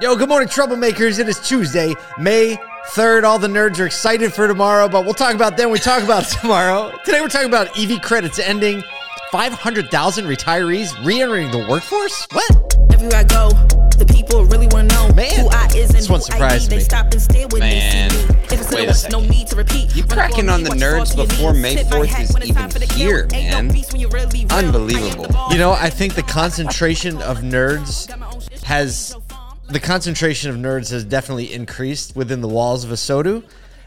Yo, good morning, troublemakers. It is Tuesday, May 3rd. All the nerds are excited for tomorrow, but we'll talk about then. We talk about tomorrow. Today, we're talking about EV credits ending, 500,000 retirees re entering the workforce. What? Everywhere I go, the people really want to know Man, who I is and this one who I surprised me. They stop and stare when Man, they see me. If it's wait a Lewis, no second. need to repeat. You cracking on on the nerds fall to your before. May 4th is when it's time even for the kill. here, man. peace when you really real. Unbelievable. I am the boss. You know, I think the concentration of nerds has the concentration of nerds has definitely increased within the walls of ASOTU.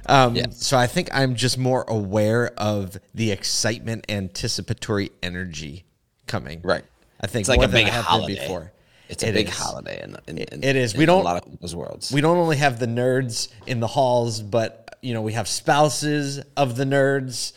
Um, Yes. So I think I'm just more aware of the excitement, anticipatory energy coming. Right. I think It's like a big holiday. before. It's a It big is. holiday in, in, in it is. We don't- a lot of people's worlds. We don't only have the nerds in the halls, but you know we have spouses of the nerds.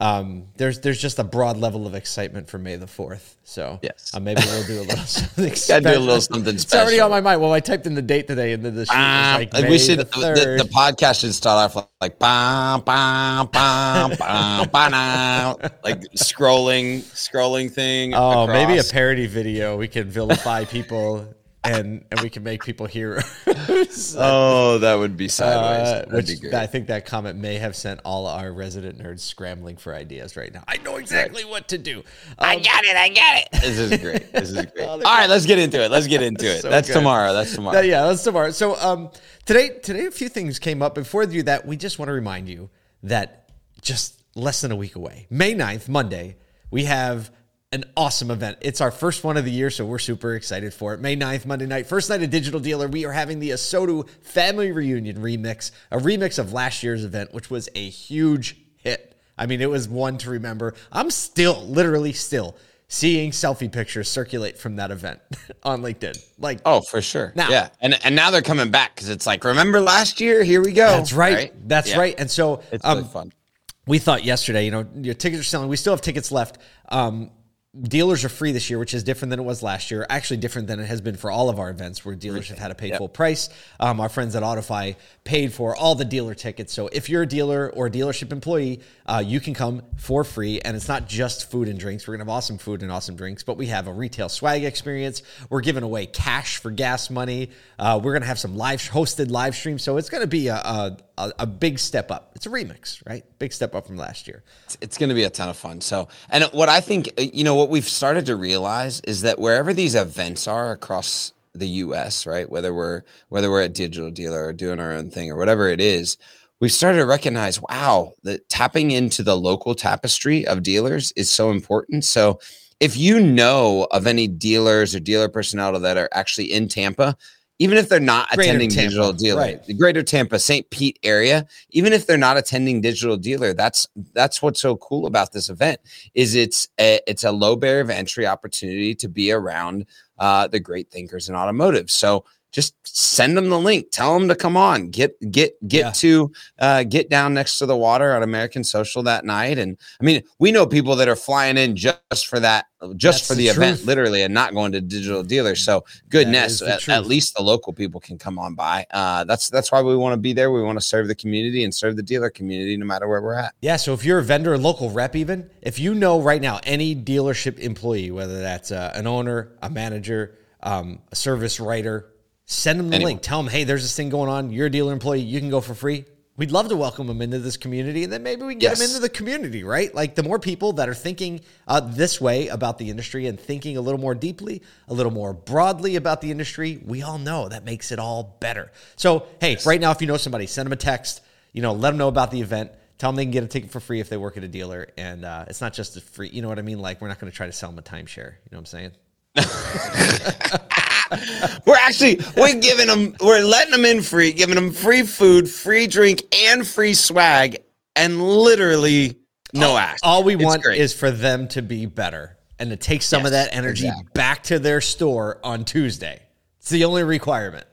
Um, there's there's just a broad level of excitement for May the Fourth. So Yes. uh, maybe we'll do a little something. Gotta do a little something. special. It's already on my mind. Well, I typed in the date today, and then the sheet Ah, like May we should the the, the, podcast should start off like bam bam bam bam bam like scrolling scrolling thing. oh, maybe a parody video. We can vilify people, and and we can make people heroes. Oh, that would be sideways. Uh, which be great. I think that comment may have sent all our resident nerds scrambling for ideas right now. I know exactly what to do. I Um, got it. I got it. This is great. This is great. Oh, All right, let's get into it. Let's get into it. So That's good. tomorrow. That's tomorrow. That- yeah, that's tomorrow. So um, today, today a few things came up. Before we do that, we just want to remind you that just less than a week away, May 9th, Monday, we have an awesome event. It's our first one of the year, so we're super excited for it. May 9th, Monday night, first night of Digital Dealer. We are having the ASOTU Family Reunion remix, a remix of last year's event, which was a huge hit. I mean, it was one to remember. I'm still, literally still, seeing selfie pictures circulate from that event on LinkedIn. Like, Oh, for sure. Now- yeah, and and now they're coming back because it's like, remember last year? Here we go. That's right. That's Yeah. right. And so It's um, really fun. we thought yesterday, you know, your tickets are selling. We still have tickets left. Um, dealers are free this year, which is different than it was last year. Actually, different than it has been for all of our events where dealers have had to pay Yep. full price. Um, our friends at AutoFi paid for all the dealer tickets. So if you're a dealer or a dealership employee, uh, you can come for free. And it's not just food and drinks. We're going to have awesome food and awesome drinks, but we have a retail swag experience. We're giving away cash for gas money. Uh, we're going to have some live hosted live streams. So it's going to be a, a, a, a big step up. It's a remix, right? Big step up from last year. It's, it's going to be a ton of fun. So, and what I think, uh, you know, what we've started to realize is that wherever these events are across the U.S., right, whether we're whether we're at Digital Dealer or doing our own thing or whatever it is, we've started to recognize, wow, that tapping into the local tapestry of dealers is so important. So, if you know of any dealers or dealer personnel that are actually in Tampa, even if they're not Greater attending Tampa, Digital Dealer, right. the Greater Tampa, St. Pete area, even if they're not attending Digital Dealer, that's that's what's so cool about this event is it's a, it's a low barrier of entry opportunity to be around uh, the great thinkers in automotive. So just send them the link, tell them to come on, get get get Yeah. to uh, get down next to the water on American Social that night. And I mean, we know people that are flying in just for that, just That's for the the, event, literally, and not going to Digital dealers. So goodness, at, at least the local people can come on by. Uh, that's that's why we want to be there. We want to serve the community and serve the dealer community, no matter where we're at. Yeah, so if you're a vendor, a local rep, even if you know right now any dealership employee, whether that's uh, an owner, a manager, um, a service writer, send them the Anyone. link. Tell them, hey, there's this thing going on. You're a dealer employee. You can go for free. We'd love to welcome them into this community, and then maybe we can get them into the community, right? Like the more people that are thinking uh, this way about the industry and thinking a little more deeply, a little more broadly about the industry, we all know that makes it all better. So, hey, right now, if you know somebody, send them a text. You know, let them know about the event. Tell them they can get a ticket for free if they work at a dealer, and uh, it's not just a free. You know what I mean? Like we're not going to try to sell them a timeshare. You know what I'm saying? We're actually we're giving them we're letting them in free, giving them free food, free drink, and free swag, and literally no ask. All we It's want great. is for them to be better and to take some of that energy exactly. back to their store on Tuesday. It's the only requirement.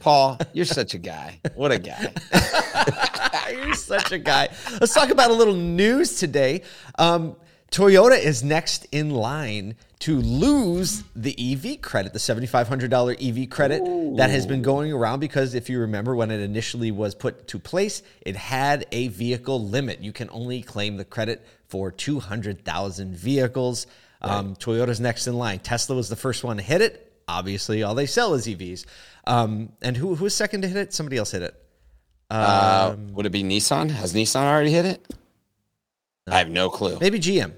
Paul. You're such a guy. What a guy. You're such a guy. Let's talk about a little news today. Um, Toyota is next in line to lose the EV credit, the $7,500 EV credit that has been going around because if you remember when it initially was put to place, it had a vehicle limit. You can only claim the credit for 200,000 vehicles. Um, Toyota's next in line. Tesla was the first one to hit it. obviously all they sell is EVs. Um, and who who was second to hit it? Somebody else hit it. Uh, Um, would it be Nissan? Has Nissan already hit it? I have no clue. Maybe GM.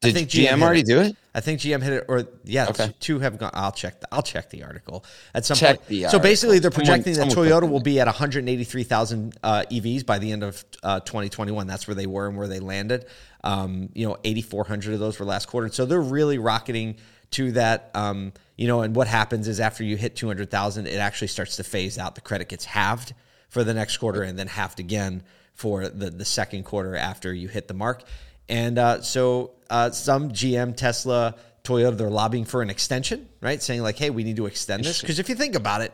Did think GM, GM already it. do it? I think GM hit it, or yeah, Okay. two have gone. I'll check. The, I'll check the article at some Check point. so basically, they're article. Someone- projecting that someone Toyota will be at 183,000 uh, EVs by the end of uh, 2021. That's where they were and where they landed. Um, you know, 8,400 of those were last quarter. So they're really rocketing to that. Um, you know, and what happens is after you hit 200,000, it actually starts to phase out. The credit gets halved for the next quarter and then halved again for the the second quarter after you hit the mark. And uh, so uh, some GM, Tesla, Toyota, they're lobbying for an extension, right? Saying like, hey, we need to extend this. Because if you think about it,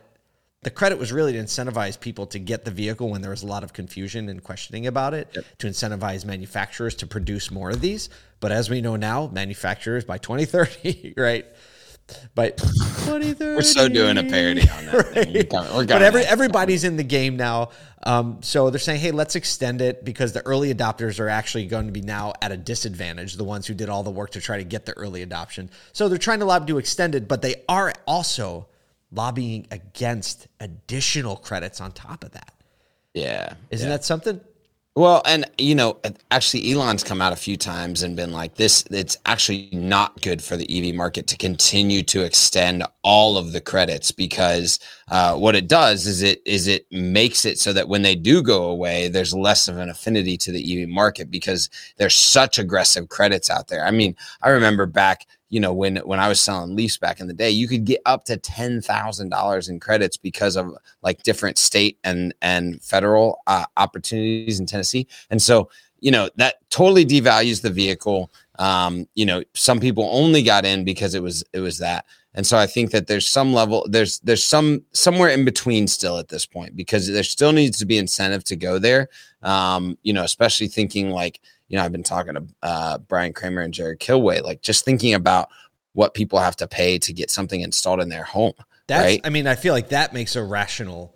the credit was really to incentivize people to get the vehicle when there was a lot of confusion and questioning about it, to incentivize manufacturers to produce more of these. But as we know now, manufacturers by 2030, right? 2030. We're so doing a parody on that. thing. We're But every, everybody's in the game now. Um, so they're saying, hey, let's extend it because the early adopters are actually going to be now at a disadvantage, the ones who did all the work to try to get the early adoption. So they're trying to lobby to extend it, but they are also lobbying against additional credits on top of that. yeah. Isn't that something? Well, and you know, actually, Elon's come out a few times and been like, "This, it's actually not good for the EV market to continue to extend all of the credits because uh, what it does is it is it makes it so that when they do go away, there's less of an affinity to the EV market because there's such aggressive credits out there. I mean, I remember back." You know, when when I was selling lease back in the day, you could get up to ten thousand dollars in credits because of like different state and and federal uh, opportunities in Tennessee. And so, you know, that totally devalues the vehicle. Um, you know, some people only got in because it was it was that. And so I think that there's some level there's there's some somewhere in between still at this point because there still needs to be incentive to go there. Um, you know, especially thinking like, you know, I've been talking to uh, Brian Kramer and Jared Kilway, like just thinking about what people have to pay to get something installed in their home. That's, right? I mean, I feel like that makes a rational,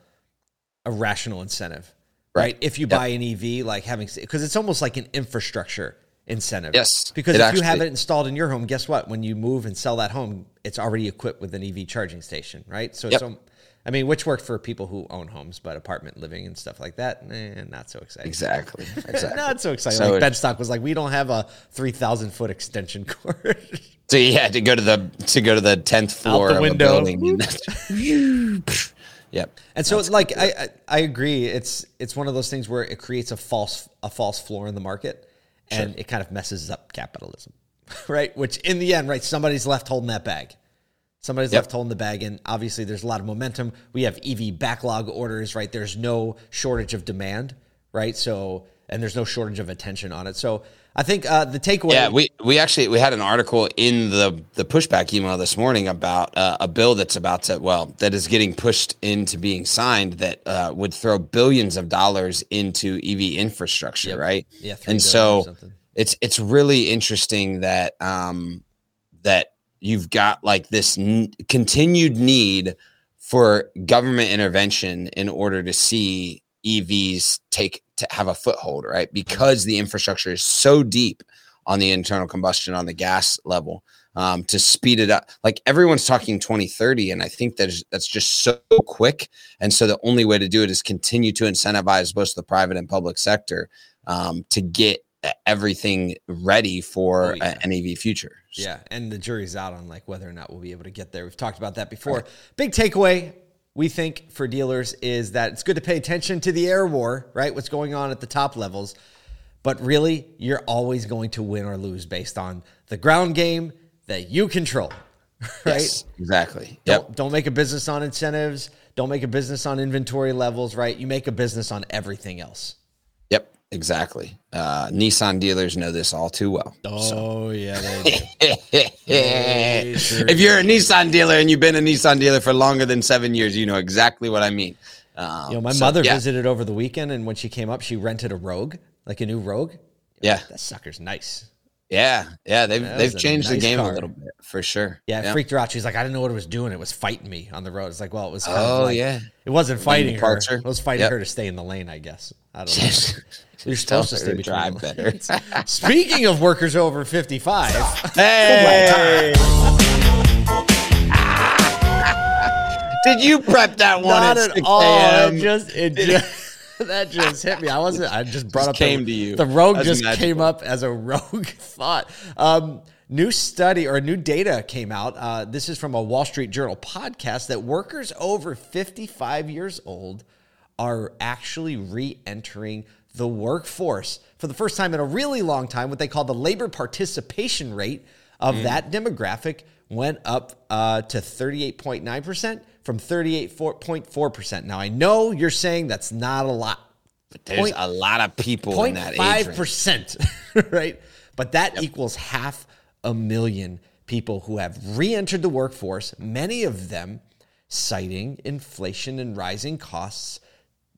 a rational incentive, right? Right. If you Yep. buy an EV, like having, because it's almost like an infrastructure incentive. Yes, Because if you have it installed in your home, guess what? When you move and sell that home, it's already equipped with an EV charging station, right? So, Yep. so I mean, which worked for people who own homes, but apartment living and stuff like that, eh, not so exciting. Exactly. Exactly. Not so exciting. So like Benstock was like, we don't have a three thousand foot extension cord. So you had to go to the to go to the tenth floor the of window. a building. yep. And so, it's like, I, I I agree. It's it's one of those things where it creates a false a false floor in the market, and it kind of messes up capitalism, right? Which in the end, right, somebody's left holding that bag. Somebody's Yep. left holding the bag, and obviously, there's a lot of momentum. We have EV backlog orders, right? There's no shortage of demand, right? So, and there's no shortage of attention on it. So, I think uh, the takeaway. Yeah, we we actually we had an article in the the pushback email this morning about uh, a bill that's about to well that is getting pushed into being signed that uh, would throw billions of dollars into EV infrastructure, right? Yeah, and so it's it's really interesting that um that you've got like this n- continued need for government intervention in order to see EVs take to have a foothold, right? Because the infrastructure is so deep on the internal combustion on the gas level um, to speed it up. Like everyone's talking 2030, and I think that's that's just so quick. And so the only way to do it is continue to incentivize both the private and public sector um, to get everything ready for Oh, yeah. an EV future. Yeah, and the jury's out on like whether or not we'll be able to get there. We've talked about that before. Big takeaway we think for dealers is that it's good to pay attention to the air war, right? What's going on at the top levels. But really, you're always going to win or lose based on the ground game that you control. Right? Yes, exactly. Don't, Yep. don't make a business on incentives. Don't make a business on inventory levels, right? You make a business on everything else. Exactly. Uh, Nissan dealers know this all too well. Oh, yeah, they do. sure if you're a Nissan dealer and you've been a Nissan dealer for longer than seven years, you know exactly what I mean. Um, You know, my so, mother yeah, visited over the weekend, and when she came up, she rented a Rogue, like a new Rogue. Yeah, That sucker's nice. yeah, yeah. They've That they've changed the game car. a little bit for sure. Yeah, it freaked her out. She's like, I didn't know what it was doing. It was fighting me on the road. It's like, well, it was. Oh, like, yeah. It wasn't fighting her. It was fighting Yep. her to stay in the lane. I guess. I don't know. You're supposed to stay between drive better. Speaking of workers over 55, hey, did you prep that one Not at at all. Just it just that just hit me. I wasn't. I just brought Just up came the, to you. The rogue That's just magical. came up as a rogue thought. Um, new study or new data came out. Uh, this is from a Wall Street Journal podcast that workers over 55 years old are actually re-entering the workforce for the first time in a really long time. What they call the labor participation rate of Mm. that demographic went up uh, to 38.9% from 38.4%. Now, I know you're saying that's not a lot. But there's Point- a lot of people in that age range. 0.5%, right? But that equals half a million people who have re entered the workforce, many of them citing inflation and rising costs.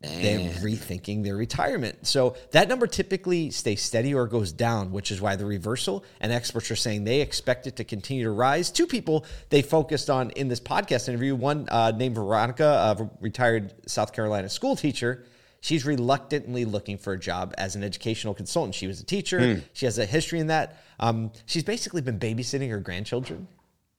They're rethinking their retirement. So that number typically stays steady or goes down, which is why the reversal and experts are saying they expect it to continue to rise. Two people they focused on in this podcast interview one uh, named Veronica, a retired South Carolina school teacher. She's reluctantly looking for a job as an educational consultant. She was a teacher. She has a history in that. Um, she's basically been babysitting her grandchildren,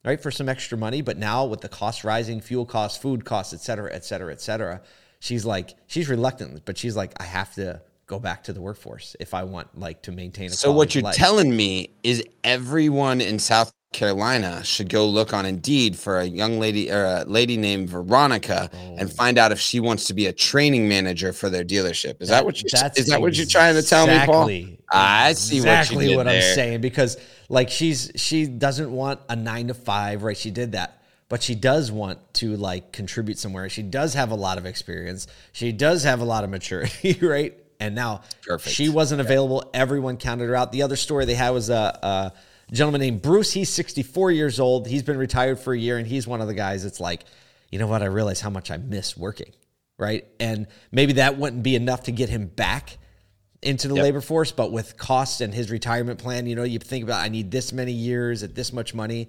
right, for some extra money. But now with the cost rising, fuel costs, food costs, et cetera, et cetera, et cetera, she's like, she's reluctant, but she's like, I have to go back to the workforce if I want like to maintain a So what you're life. telling me is everyone in South Carolina should go look on Indeed for a young lady or a lady named Veronica Oh. and find out if she wants to be a training manager for their dealership. Is that, what you is that what you're trying to tell me, Paul? I see exactly what what. I'm saying because like she's she doesn't want a nine to five, right? She did that, but she does want to like contribute somewhere. She does have a lot of experience. She does have a lot of maturity, right? And now Perfect. she wasn't available. Everyone counted her out. The other story they had was a, a gentleman named Bruce. He's 64 years old. He's been retired for a year, and he's one of the guys that's like, you know what? I realize how much I miss working, right? And maybe that wouldn't be enough to get him back into the Yep. labor force, but with costs and his retirement plan, you know, you think about I need this many years at this much money.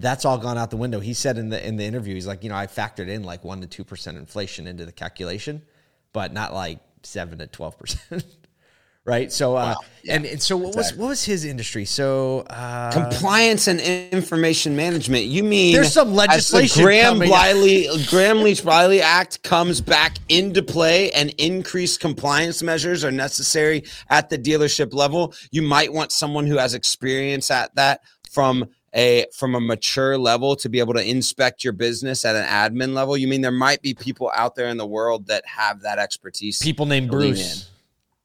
That's all gone out the window. He said in the in the interview, he's like, you know, I factored in like one to two percent inflation into the calculation, but not like seven to twelve percent. Right. So uh and, and so what was what was his industry? So uh Compliance and information management. You mean There's some legislation the Gramm. Bliley Gramm Leach Bliley Act comes back into play and increased compliance measures are necessary at the dealership level. You might want someone who has experience at that from a from a mature level to be able to inspect your business at an admin level. You mean there might be people out there in the world that have that expertise, people named Bruce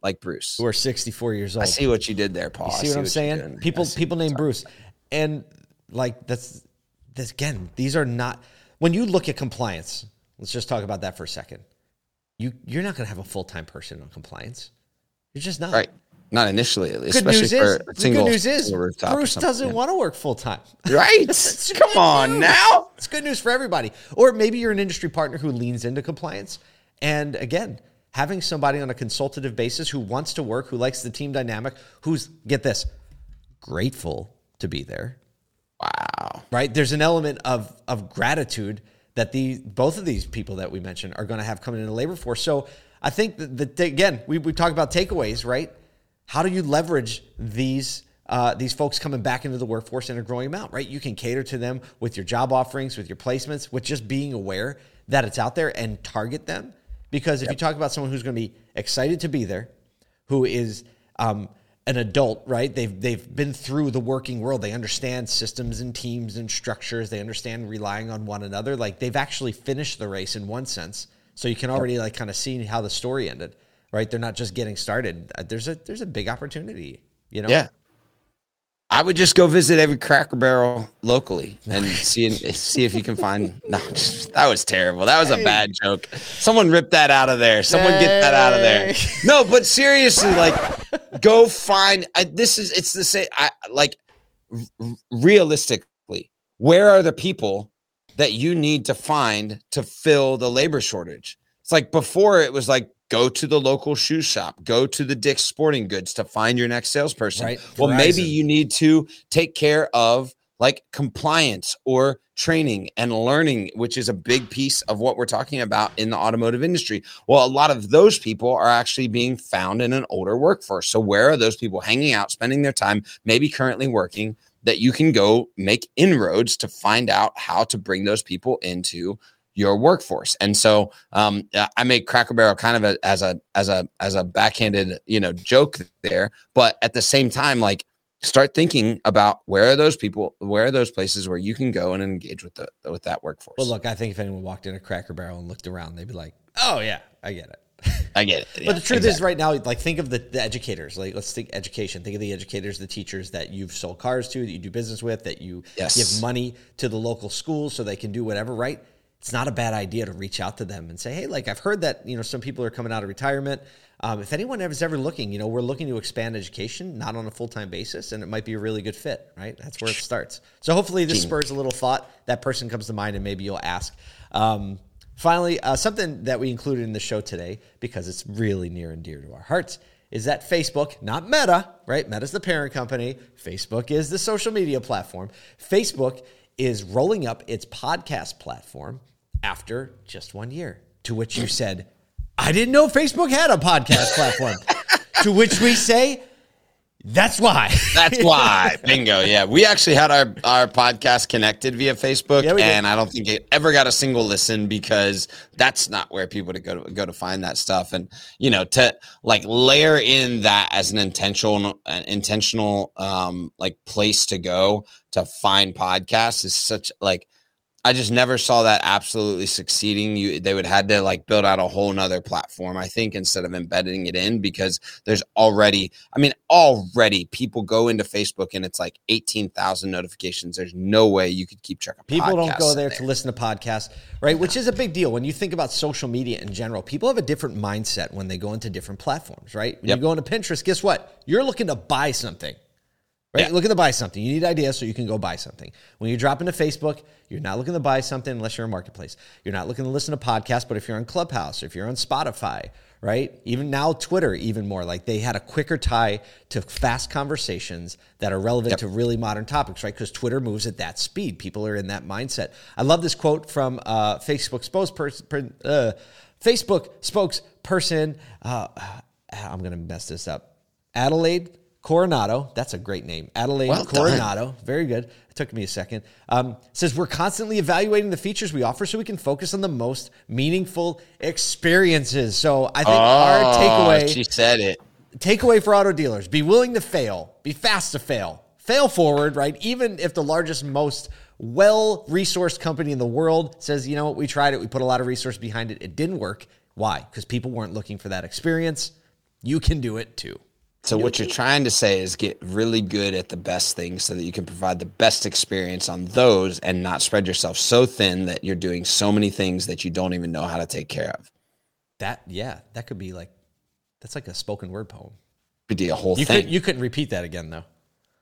like Bruce. who are 64 years old. I see what you did there, Paul. You I see what I'm saying? People people what named Bruce. And like that's this again, these are not when you look at compliance, let's just talk about that for a second. You you're not gonna have a full time person on compliance. You're just not. Right. Not initially, at least. Good especially news for is a the single, good news is Bruce doesn't want to work full time. Right. Come on news. now. It's good news for everybody. Or maybe you're an industry partner who leans into compliance. And again, having somebody on a consultative basis who wants to work, who likes the team dynamic, who's, get this, grateful to be there. Wow. Right? There's an element of, of gratitude that the both of these people that we mentioned are going to have coming into the labor force. So I think that, that again, we, we talk about takeaways, right? How do you leverage these uh, these folks coming back into the workforce in a growing amount, right? You can cater to them with your job offerings, with your placements, with just being aware that it's out there and target them. Because if you talk about someone who's going to be excited to be there, who is um, an adult, right? They've they've been through the working world. They understand systems and teams and structures. They understand relying on one another. Like they've actually finished the race in one sense. So you can already like kind of see how the story ended, right? They're not just getting started. Uh, There's a there's a big opportunity, you know. Yeah. I would just go visit every Cracker Barrel locally and see see if you can find. No, that was terrible. That was a bad joke. Someone rip that out of there. Someone get that out of there. No, but seriously, like, go find. I, this is it's the same. I like r- realistically, where are the people that you need to find to fill the labor shortage? It's like before it was like go to the local shoe shop, go to the Dick's Sporting Goods to find your next salesperson. Right. Well, maybe you need to take care of like compliance or training and learning, which is a big piece of what we're talking about in the automotive industry. Well, a lot of those people are actually being found in an older workforce. So, where are those people hanging out, spending their time, maybe currently working? That you can go make inroads to find out how to bring those people into your workforce. And so um, I make Cracker Barrel kind of a, as a as a as a backhanded you know joke there, but at the same time, like start thinking about where are those people, where are those places where you can go and engage with the with that workforce. Well, look, I think if anyone walked in a Cracker Barrel and looked around, they'd be like, "Oh yeah, I get it." I get it. but the truth is, right now, like think of the, the educators. Like let's think education. Think of the educators, the teachers that you've sold cars to, that you do business with, that you Yes. give money to the local schools so they can do whatever. Right? It's not a bad idea to reach out to them and say, "Hey, like I've heard that you know some people are coming out of retirement. Um, if anyone is ever looking, you know, we're looking to expand education, not on a full time basis, and it might be a really good fit. Right? That's where it starts. So hopefully, this spurs a little thought. That person comes to mind, and maybe you'll ask. Um, Finally, uh, something that we included in the show today because it's really near and dear to our hearts is that Facebook, not Meta, right? Meta's the parent company. Facebook is the social media platform. Facebook is rolling up its podcast platform after just one year. To which you said, I didn't know Facebook had a podcast platform. to which we say, that's why. That's why. Bingo. Yeah. We actually had our, our podcast connected via Facebook Yeah, and I don't think it ever got a single listen because that's not where people to go to go to find that stuff. And you know, to like layer in that as an intentional an intentional um like place to go to find podcasts is such like I just never saw that absolutely succeeding. You they would had to like build out a whole nother platform, I think, instead of embedding it in because there's already, I mean, already people go into Facebook and it's like 18,000 notifications. There's no way you could keep track of People don't go in there to listen to podcasts, right? Which is a big deal. When you think about social media in general, people have a different mindset when they go into different platforms, right? When Yep. you go into Pinterest, guess what? You're looking to buy something, right? Yeah. Looking to buy something. You need ideas so you can go buy something. When you drop into Facebook, you're not looking to buy something unless you're a marketplace. You're not looking to listen to podcasts, but if you're on Clubhouse, if you're on Spotify, right? Even now, Twitter, even more. Like they had a quicker tie to fast conversations that are relevant to really modern topics, right? Because Twitter moves at that speed. People are in that mindset. I love this quote from uh, Facebook spokesperson. Uh, Facebook spokesperson. Uh, I'm going to mess this up. Adelaide Coronado. That's a great name. Adelaide Well done. Coronado. Very good. It took me a second. Um, says we're constantly evaluating the features we offer so we can focus on the most meaningful experiences. So I think our Oh, takeaway She said it. takeaway for auto dealers be willing to fail be fast to fail fail forward right even if the largest most well resourced company in the world says you know what we tried it we put a lot of resource behind it it didn't work why because people weren't looking for that experience you can do it too So what you're trying to say is get really good at the best things so that you can provide the best experience on those and not spread yourself so thin that you're doing so many things that you don't even know how to take care of. that yeah that could be like that's like a spoken word poem Could be a whole you thing. could you couldn't repeat that again though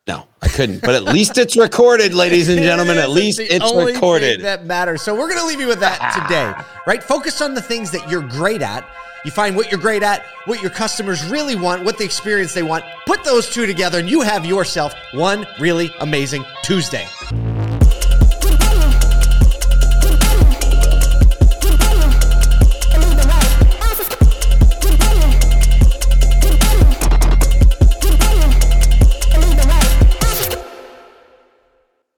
no, I couldn't. But at least it's recorded, ladies and gentlemen. At least it's only recorded. thing that matters. So we're going to leave you with that today, right? Focus on the things that you're great at. You find what you're great at, what your customers really want, what the experience they want. Put those two together, and you have yourself one really amazing Tuesday.